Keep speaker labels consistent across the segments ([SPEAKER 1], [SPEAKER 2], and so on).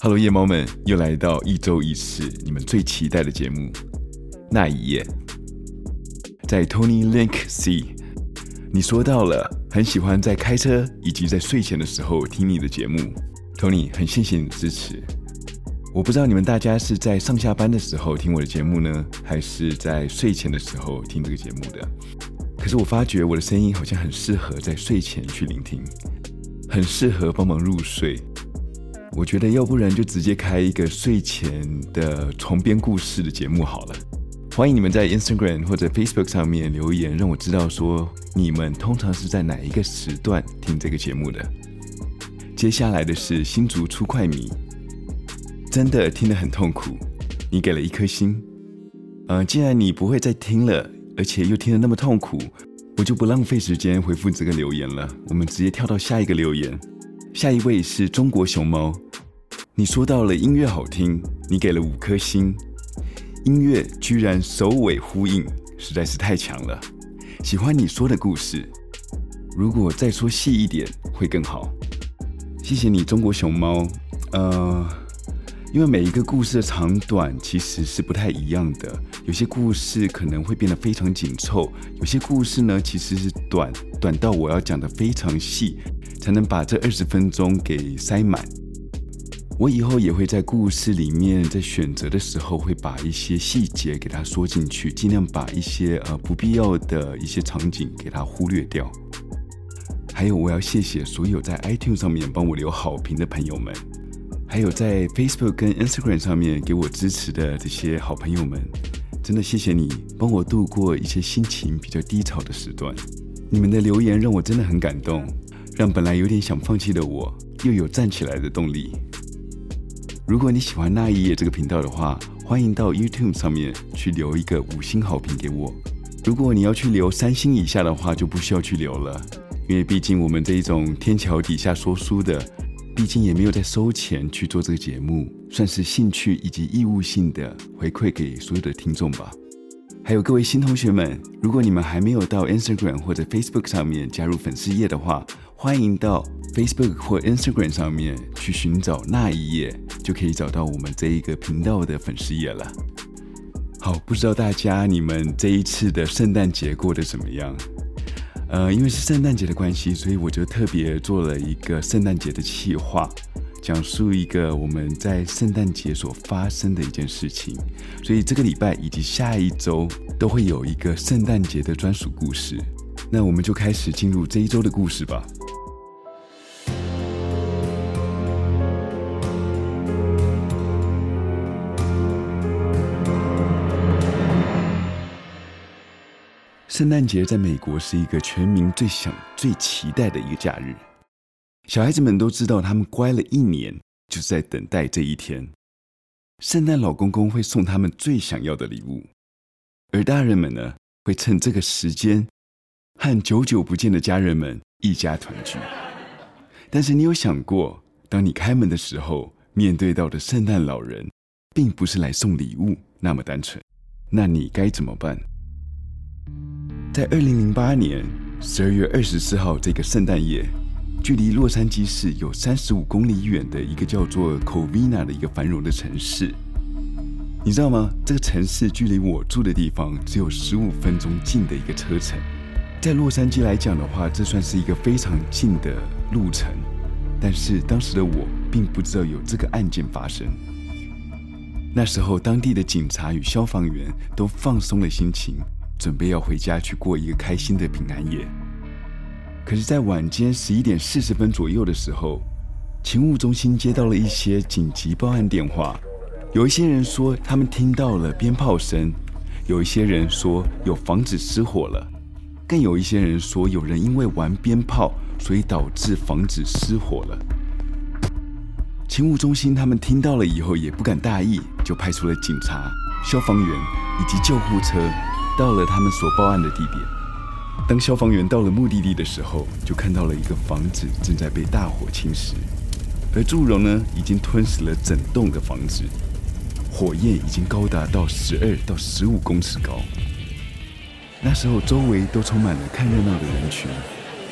[SPEAKER 1] Hello，夜猫们，又来到一周一次你们最期待的节目《那一夜》。在 Tony Link C，你说到了很喜欢在开车以及在睡前的时候听你的节目，Tony，很谢谢你的支持。我不知道你们大家是在上下班的时候听我的节目呢，还是在睡前的时候听这个节目的？可是我发觉我的声音好像很适合在睡前去聆听，很适合帮忙入睡。我觉得要不然就直接开一个睡前的床边故事的节目好了。欢迎你们在 Instagram 或者 Facebook 上面留言，让我知道说你们通常是在哪一个时段听这个节目的。接下来的是新竹出快米，真的听得很痛苦，你给了一颗星。呃，既然你不会再听了，而且又听得那么痛苦，我就不浪费时间回复这个留言了，我们直接跳到下一个留言。下一位是中国熊猫，你说到了音乐好听，你给了五颗星，音乐居然首尾呼应，实在是太强了。喜欢你说的故事，如果再说细一点会更好。谢谢你，中国熊猫。呃，因为每一个故事的长短其实是不太一样的，有些故事可能会变得非常紧凑，有些故事呢其实是短，短到我要讲得非常细。才能把这二十分钟给塞满。我以后也会在故事里面，在选择的时候，会把一些细节给它说进去，尽量把一些呃不必要的一些场景给它忽略掉。还有，我要谢谢所有在 iTunes 上面帮我留好评的朋友们，还有在 Facebook 跟 Instagram 上面给我支持的这些好朋友们，真的谢谢你，帮我度过一些心情比较低潮的时段。你们的留言让我真的很感动。让本来有点想放弃的我，又有站起来的动力。如果你喜欢那一页这个频道的话，欢迎到 YouTube 上面去留一个五星好评给我。如果你要去留三星以下的话，就不需要去留了，因为毕竟我们这一种天桥底下说书的，毕竟也没有在收钱去做这个节目，算是兴趣以及义务性的回馈给所有的听众吧。还有各位新同学们，如果你们还没有到 Instagram 或者 Facebook 上面加入粉丝页的话，欢迎到 Facebook 或 Instagram 上面去寻找那一页，就可以找到我们这一个频道的粉丝页了。好，不知道大家你们这一次的圣诞节过得怎么样？呃，因为是圣诞节的关系，所以我就特别做了一个圣诞节的企划，讲述一个我们在圣诞节所发生的一件事情。所以这个礼拜以及下一周都会有一个圣诞节的专属故事。那我们就开始进入这一周的故事吧。圣诞节在美国是一个全民最想、最期待的一个假日。小孩子们都知道，他们乖了一年，就是在等待这一天。圣诞老公公会送他们最想要的礼物，而大人们呢，会趁这个时间和久久不见的家人们一家团聚。但是，你有想过，当你开门的时候，面对到的圣诞老人，并不是来送礼物那么单纯，那你该怎么办？在二零零八年十二月二十四号这个圣诞夜，距离洛杉矶市有三十五公里远的一个叫做 Covina 的一个繁荣的城市，你知道吗？这个城市距离我住的地方只有十五分钟近的一个车程，在洛杉矶来讲的话，这算是一个非常近的路程。但是当时的我并不知道有这个案件发生。那时候，当地的警察与消防员都放松了心情。准备要回家去过一个开心的平安夜，可是，在晚间十一点四十分左右的时候，勤务中心接到了一些紧急报案电话。有一些人说他们听到了鞭炮声，有一些人说有房子失火了，更有一些人说有人因为玩鞭炮，所以导致房子失火了。勤务中心他们听到了以后也不敢大意，就派出了警察、消防员以及救护车。到了他们所报案的地点，当消防员到了目的地的时候，就看到了一个房子正在被大火侵蚀，而祝融呢，已经吞噬了整栋的房子，火焰已经高达到十二到十五公尺高。那时候，周围都充满了看热闹的人群，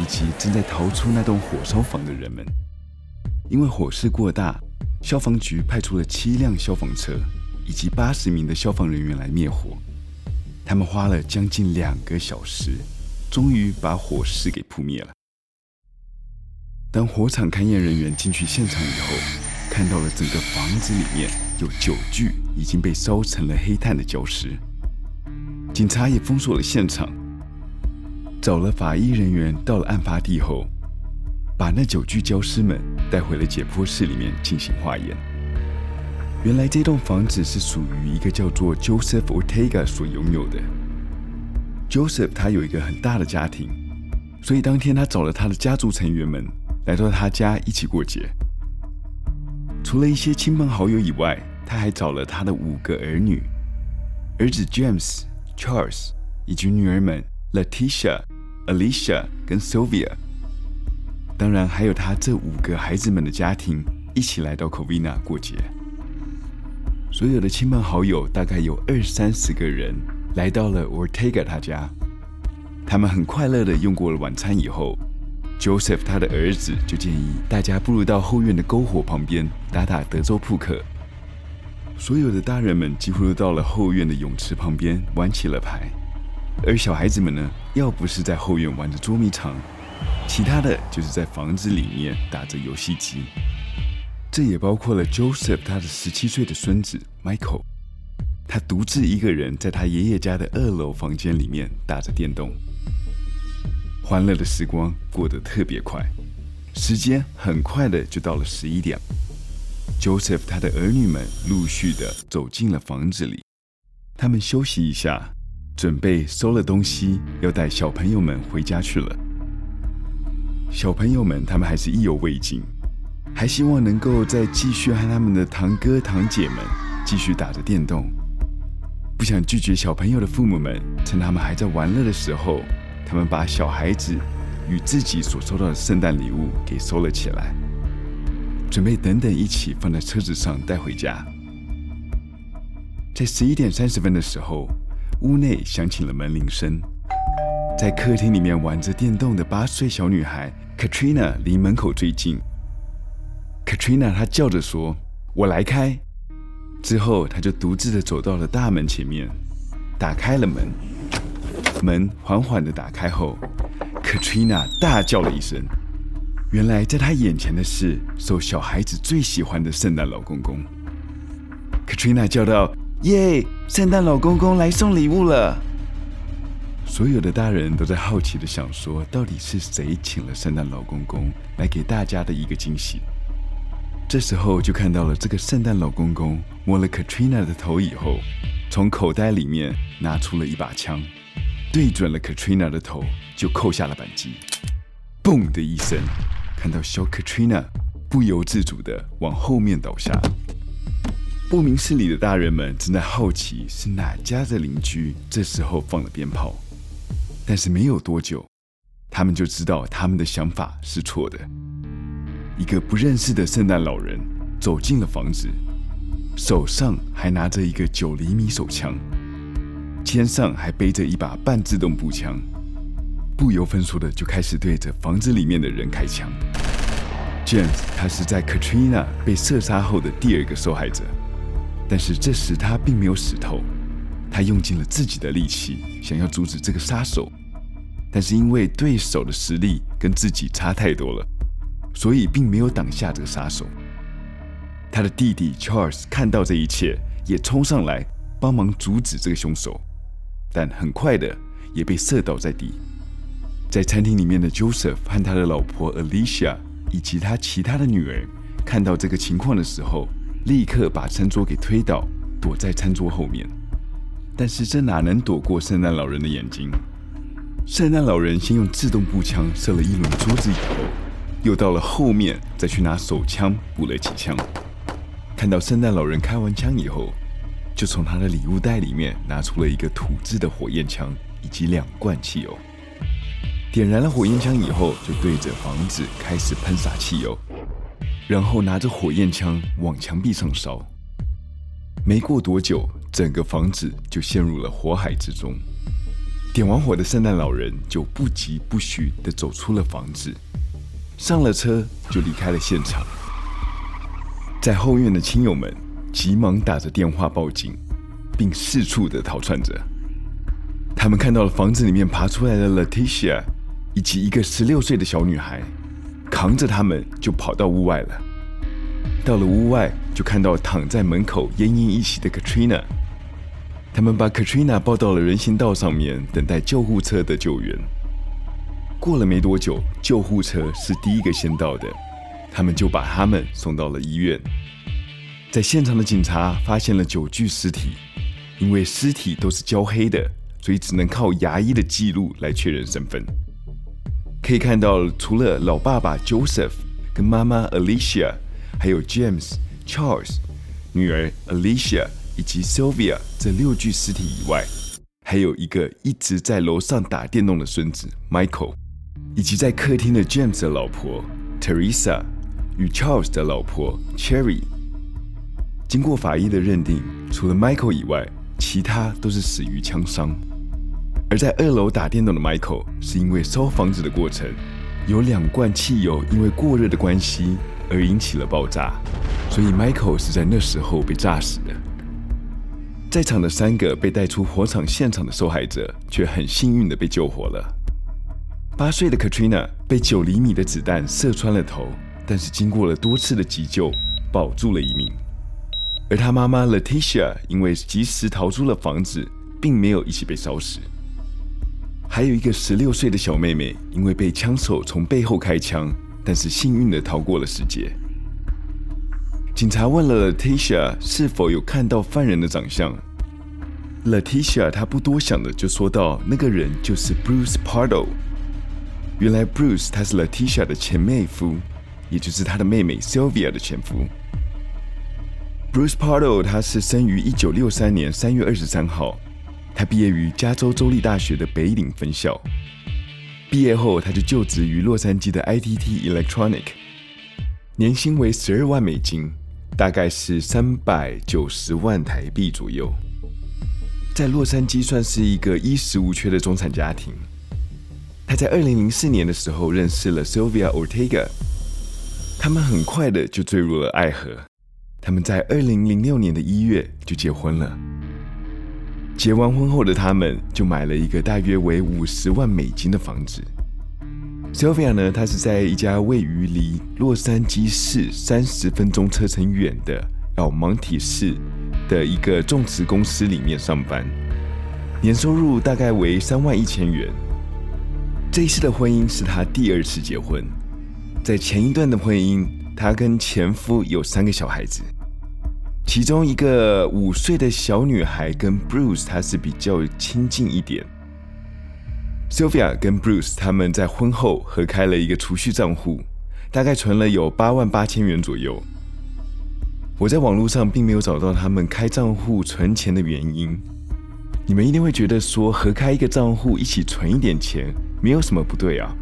[SPEAKER 1] 以及正在逃出那栋火烧房的人们。因为火势过大，消防局派出了七辆消防车以及八十名的消防人员来灭火。他们花了将近两个小时，终于把火势给扑灭了。当火场勘验人员进去现场以后，看到了整个房子里面有九具已经被烧成了黑炭的焦尸。警察也封锁了现场，找了法医人员到了案发地后，把那九具焦尸们带回了解剖室里面进行化验。原来这栋房子是属于一个叫做 Joseph Ortega 所拥有的。Joseph 他有一个很大的家庭，所以当天他找了他的家族成员们来到他家一起过节。除了一些亲朋好友以外，他还找了他的五个儿女，儿子 James。Charles 以及女儿们 Leticia、Alicia 跟 Sylvia，当然还有他这五个孩子们的家庭一起来到 Covina 过节。所有的亲朋好友大概有二三十个人来到了 Ortega 他家。他们很快乐的用过了晚餐以后，Joseph 他的儿子就建议大家不如到后院的篝火旁边打打德州扑克。所有的大人们几乎都到了后院的泳池旁边玩起了牌，而小孩子们呢，要不是在后院玩着捉迷藏，其他的就是在房子里面打着游戏机。这也包括了 Joseph 他的十七岁的孙子 Michael，他独自一个人在他爷爷家的二楼房间里面打着电动。欢乐的时光过得特别快，时间很快的就到了十一点。Joseph 他的儿女们陆续的走进了房子里，他们休息一下，准备收了东西，要带小朋友们回家去了。小朋友们他们还是意犹未尽，还希望能够再继续和他们的堂哥堂姐们继续打着电动，不想拒绝小朋友的父母们，趁他们还在玩乐的时候，他们把小孩子与自己所收到的圣诞礼物给收了起来。准备等等一起放在车子上带回家。在十一点三十分的时候，屋内响起了门铃声。在客厅里面玩着电动的八岁小女孩 Katrina 离门口最近。Katrina 她叫着说：“我来开。”之后，她就独自的走到了大门前面，打开了门。门缓缓的打开后，Katrina 大叫了一声。原来在他眼前的是受小孩子最喜欢的圣诞老公公。Katrina 叫道：“耶！圣诞老公公来送礼物了！”所有的大人都在好奇的想说，到底是谁请了圣诞老公公来给大家的一个惊喜？这时候就看到了这个圣诞老公公摸了 Katrina 的头以后，从口袋里面拿出了一把枪，对准了 Katrina 的头，就扣下了扳机，嘣的一声。看到小 Katrina 不由自主地往后面倒下，不明事理的大人们正在好奇是哪家的邻居这时候放了鞭炮，但是没有多久，他们就知道他们的想法是错的。一个不认识的圣诞老人走进了房子，手上还拿着一个九厘米手枪，肩上还背着一把半自动步枪。不由分说的就开始对着房子里面的人开枪。James 他是在 Katrina 被射杀后的第二个受害者，但是这时他并没有死透，他用尽了自己的力气想要阻止这个杀手，但是因为对手的实力跟自己差太多了，所以并没有挡下这个杀手。他的弟弟 Charles 看到这一切，也冲上来帮忙阻止这个凶手，但很快的也被射倒在地。在餐厅里面的 Joseph 和他的老婆 Alicia 以及他其他的女儿看到这个情况的时候，立刻把餐桌给推倒，躲在餐桌后面。但是这哪能躲过圣诞老人的眼睛？圣诞老人先用自动步枪射了一轮桌子以后，又到了后面再去拿手枪补了几枪。看到圣诞老人开完枪以后，就从他的礼物袋里面拿出了一个土制的火焰枪以及两罐汽油。点燃了火焰枪以后，就对着房子开始喷洒汽油，然后拿着火焰枪往墙壁上烧。没过多久，整个房子就陷入了火海之中。点完火的圣诞老人就不疾不徐地走出了房子，上了车就离开了现场。在后院的亲友们急忙打着电话报警，并四处的逃窜着。他们看到了房子里面爬出来的 Leticia 以及一个十六岁的小女孩，扛着他们就跑到屋外了。到了屋外，就看到躺在门口奄奄一息的 Katrina。他们把 Katrina 抱到了人行道上面，等待救护车的救援。过了没多久，救护车是第一个先到的，他们就把他们送到了医院。在现场的警察发现了九具尸体，因为尸体都是焦黑的，所以只能靠牙医的记录来确认身份。可以看到，除了老爸爸 Joseph 跟妈妈 Alicia，还有 James、Charles、女儿 Alicia。以及 Sylvia 这六具尸体以外，还有一个一直在楼上打电动的孙子 Michael，以及在客厅的 James 的老婆 Teresa 与 Charles 的老婆 Cherry。经过法医的认定，除了 Michael 以外，其他都是死于枪伤。而在二楼打电动的 Michael，是因为烧房子的过程，有两罐汽油因为过热的关系而引起了爆炸，所以 Michael 是在那时候被炸死的。在场的三个被带出火场现场的受害者，却很幸运的被救活了。八岁的 Katrina 被九厘米的子弹射穿了头，但是经过了多次的急救，保住了一命。而他妈妈 Leticia 因为及时逃出了房子，并没有一起被烧死。还有一个十六岁的小妹妹，因为被枪手从背后开枪，但是幸运地逃过了死劫。警察问了 Leticia 是否有看到犯人的长相，Leticia 她不多想的就说道：“那个人就是 Bruce Pardo。”原来 Bruce 他是 Leticia 的前妹夫，也就是他的妹妹 Sylvia 的前夫。Bruce Pardo 他是生于一九六三年三月二十三号，他毕业于加州州立大学的北岭分校，毕业后他就就职于洛杉矶的 ITT Electronic，年薪为十二万美金。大概是三百九十万台币左右，在洛杉矶算是一个衣食无缺的中产家庭。他在二零零四年的时候认识了 Sylvia Ortega，他们很快的就坠入了爱河。他们在二零零六年的一月就结婚了。结完婚后的他们就买了一个大约为五十万美金的房子。Sylvia 呢，她是在一家位于离洛杉矶市三十分钟车程远的 El Monte 市的一个种植公司里面上班，年收入大概为三万一千元。这一次的婚姻是她第二次结婚，在前一段的婚姻，她跟前夫有三个小孩子，其中一个五岁的小女孩跟 Bruce 他是比较亲近一点。Sylvia 跟 Bruce 他们在婚后合开了一个储蓄账户，大概存了有八万八千元左右。我在网络上并没有找到他们开账户存钱的原因。你们一定会觉得说，合开一个账户一起存一点钱没有什么不对啊。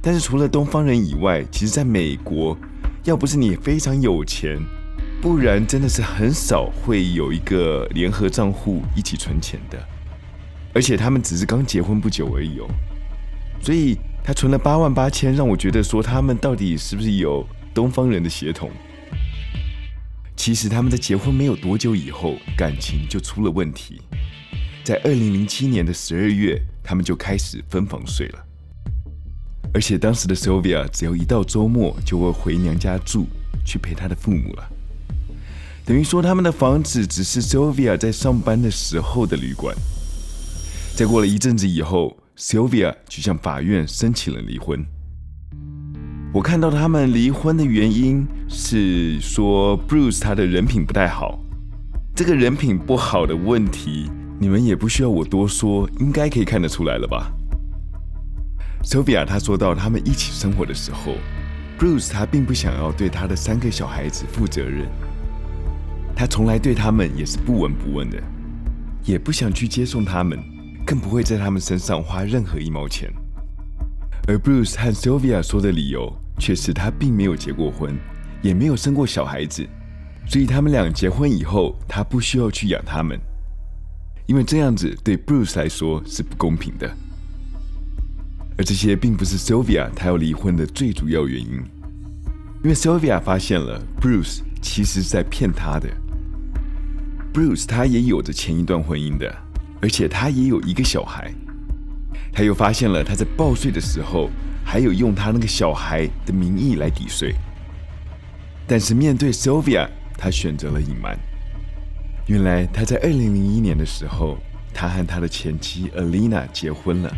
[SPEAKER 1] 但是除了东方人以外，其实在美国，要不是你非常有钱，不然真的是很少会有一个联合账户一起存钱的。而且他们只是刚结婚不久而已哦，所以他存了八万八千，让我觉得说他们到底是不是有东方人的血统？其实他们在结婚没有多久以后，感情就出了问题。在二零零七年的十二月，他们就开始分房睡了。而且当时的 Sylvia 只要一到周末就会回娘家住，去陪她的父母了。等于说他们的房子只是 Sylvia 在上班的时候的旅馆。再过了一阵子以后，Sylvia 就向法院申请了离婚。我看到他们离婚的原因是说 Bruce 他的人品不太好。这个人品不好的问题，你们也不需要我多说，应该可以看得出来了吧？Sylvia 她说到，他们一起生活的时候，Bruce 他并不想要对他的三个小孩子负责任，他从来对他们也是不闻不问的，也不想去接送他们。更不会在他们身上花任何一毛钱，而 Bruce 和 Sylvia 说的理由却是他并没有结过婚，也没有生过小孩子，所以他们俩结婚以后，他不需要去养他们，因为这样子对 Bruce 来说是不公平的。而这些并不是 Sylvia 她要离婚的最主要原因，因为 Sylvia 发现了 Bruce 其实是在骗他的。Bruce 他也有着前一段婚姻的，而且他也有一个小孩。他又发现了他在报税的时候，还有用他那个小孩的名义来抵税。但是面对 Sylvia，他选择了隐瞒。原来他在二零零一年的时候，他和他的前妻 Alina 结婚了。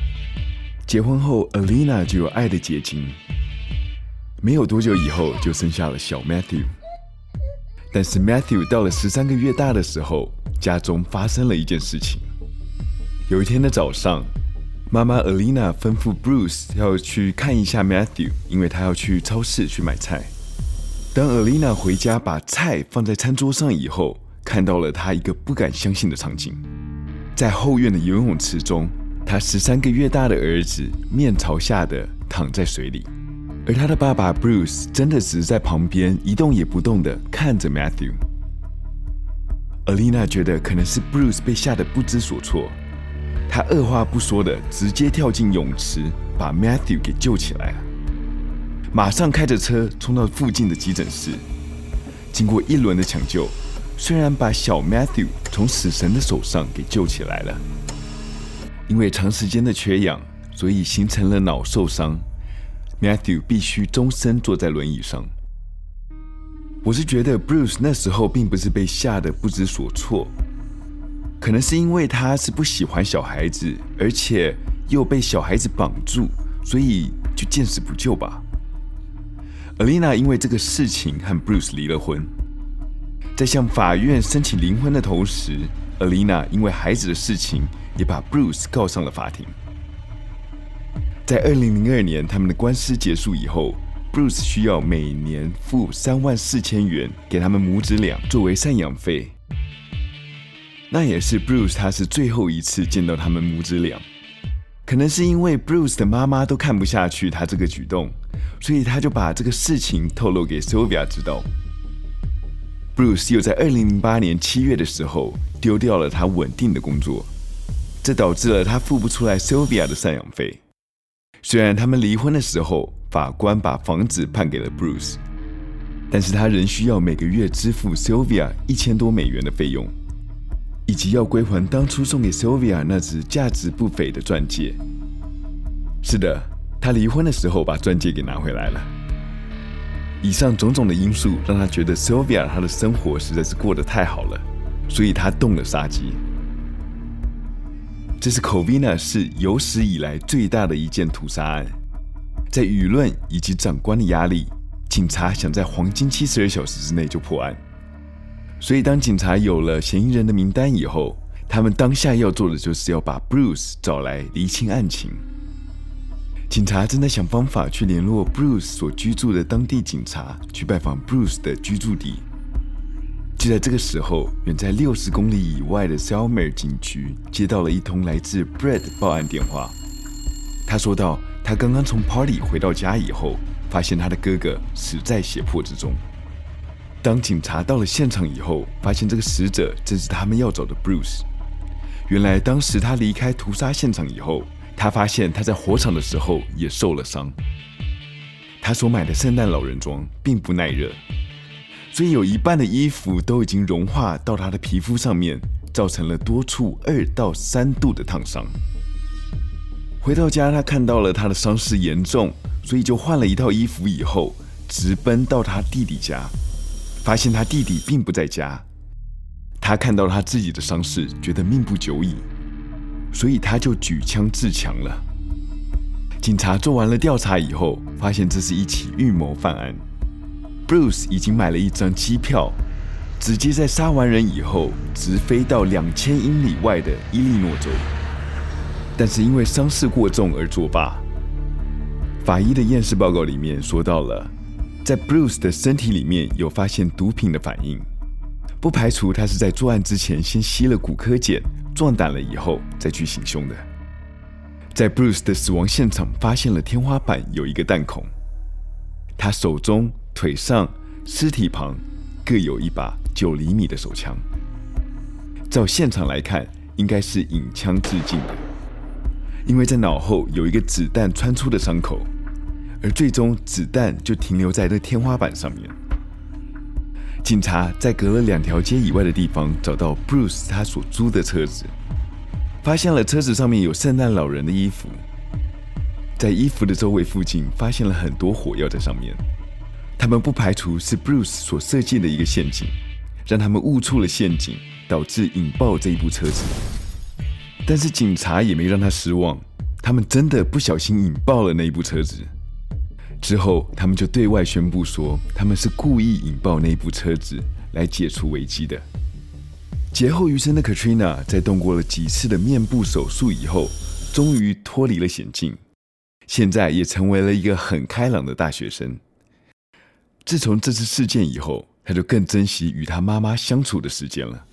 [SPEAKER 1] 结婚后，Alina 就有爱的结晶。没有多久以后，就生下了小 Matthew。但是 Matthew 到了十三个月大的时候，家中发生了一件事情。有一天的早上，妈妈 Alina 吩咐 Bruce 要去看一下 Matthew，因为他要去超市去买菜。当 Alina 回家把菜放在餐桌上以后，看到了他一个不敢相信的场景：在后院的游泳池中，他十三个月大的儿子面朝下的躺在水里。而他的爸爸 Bruce 真的只是在旁边一动也不动的看着 Matthew。Alina 觉得可能是 Bruce 被吓得不知所措，他二话不说的直接跳进泳池，把 Matthew 给救起来了。马上开着车冲到附近的急诊室，经过一轮的抢救，虽然把小 Matthew 从死神的手上给救起来了，因为长时间的缺氧，所以形成了脑受伤。Matthew 必须终身坐在轮椅上。我是觉得 Bruce 那时候并不是被吓得不知所措，可能是因为他是不喜欢小孩子，而且又被小孩子绑住，所以就见死不救吧。Alina 因为这个事情和 Bruce 离了婚，在向法院申请离婚的同时，Alina 因为孩子的事情也把 Bruce 告上了法庭。在二零零二年，他们的官司结束以后，Bruce 需要每年付三万四千元给他们母子俩作为赡养费。那也是 Bruce 他是最后一次见到他们母子俩，可能是因为 Bruce 的妈妈都看不下去他这个举动，所以他就把这个事情透露给 Sylvia 知道。Bruce 又在二零零八年七月的时候丢掉了他稳定的工作，这导致了他付不出来 Sylvia 的赡养费。虽然他们离婚的时候，法官把房子判给了 Bruce，但是他仍需要每个月支付 Sylvia 一千多美元的费用，以及要归还当初送给 Sylvia 那只价值不菲的钻戒。是的，他离婚的时候把钻戒给拿回来了。以上种种的因素让他觉得 Sylvia 她的生活实在是过得太好了，所以他动了杀机。这是 Covina 市有史以来最大的一件屠杀案，在舆论以及长官的压力，警察想在黄金七十二小时之内就破案。所以，当警察有了嫌疑人的名单以后，他们当下要做的就是要把 Bruce 找来厘清案情。警察正在想方法去联络 Bruce 所居住的当地警察，去拜访 Bruce 的居住地。就在这个时候，远在六十公里以外的 Selmer 警局接到了一通来自 Brett 报案电话。他说道：“他刚刚从 party 回到家以后，发现他的哥哥死在血泊之中。”当警察到了现场以后，发现这个死者正是他们要找的 Bruce。原来当时他离开屠杀现场以后，他发现他在火场的时候也受了伤。他所买的圣诞老人装并不耐热。所以有一半的衣服都已经融化到他的皮肤上面，造成了多处二到三度的烫伤。回到家，他看到了他的伤势严重，所以就换了一套衣服以后，直奔到他弟弟家，发现他弟弟并不在家。他看到他自己的伤势，觉得命不久矣，所以他就举枪自强了。警察做完了调查以后，发现这是一起预谋犯案。Bruce 已经买了一张机票，直接在杀完人以后，直飞到两千英里外的伊利诺州。但是因为伤势过重而作罢。法医的验尸报告里面说到了，在 Bruce 的身体里面有发现毒品的反应，不排除他是在作案之前先吸了古柯碱，壮胆了以后再去行凶的。在 Bruce 的死亡现场发现了天花板有一个弹孔，他手中。腿上、尸体旁各有一把九厘米的手枪。照现场来看，应该是引枪自尽的，因为在脑后有一个子弹穿出的伤口，而最终子弹就停留在这天花板上面。警察在隔了两条街以外的地方找到 Bruce 他所租的车子，发现了车子上面有圣诞老人的衣服，在衣服的周围附近发现了很多火药在上面。他们不排除是 Bruce 所设计的一个陷阱，让他们误触了陷阱，导致引爆这一部车子。但是警察也没让他失望，他们真的不小心引爆了那一部车子。之后，他们就对外宣布说，他们是故意引爆那部车子来解除危机的。劫后余生的 Katrina 在动过了几次的面部手术以后，终于脱离了险境，现在也成为了一个很开朗的大学生。自从这次事件以后，他就更珍惜与他妈妈相处的时间了。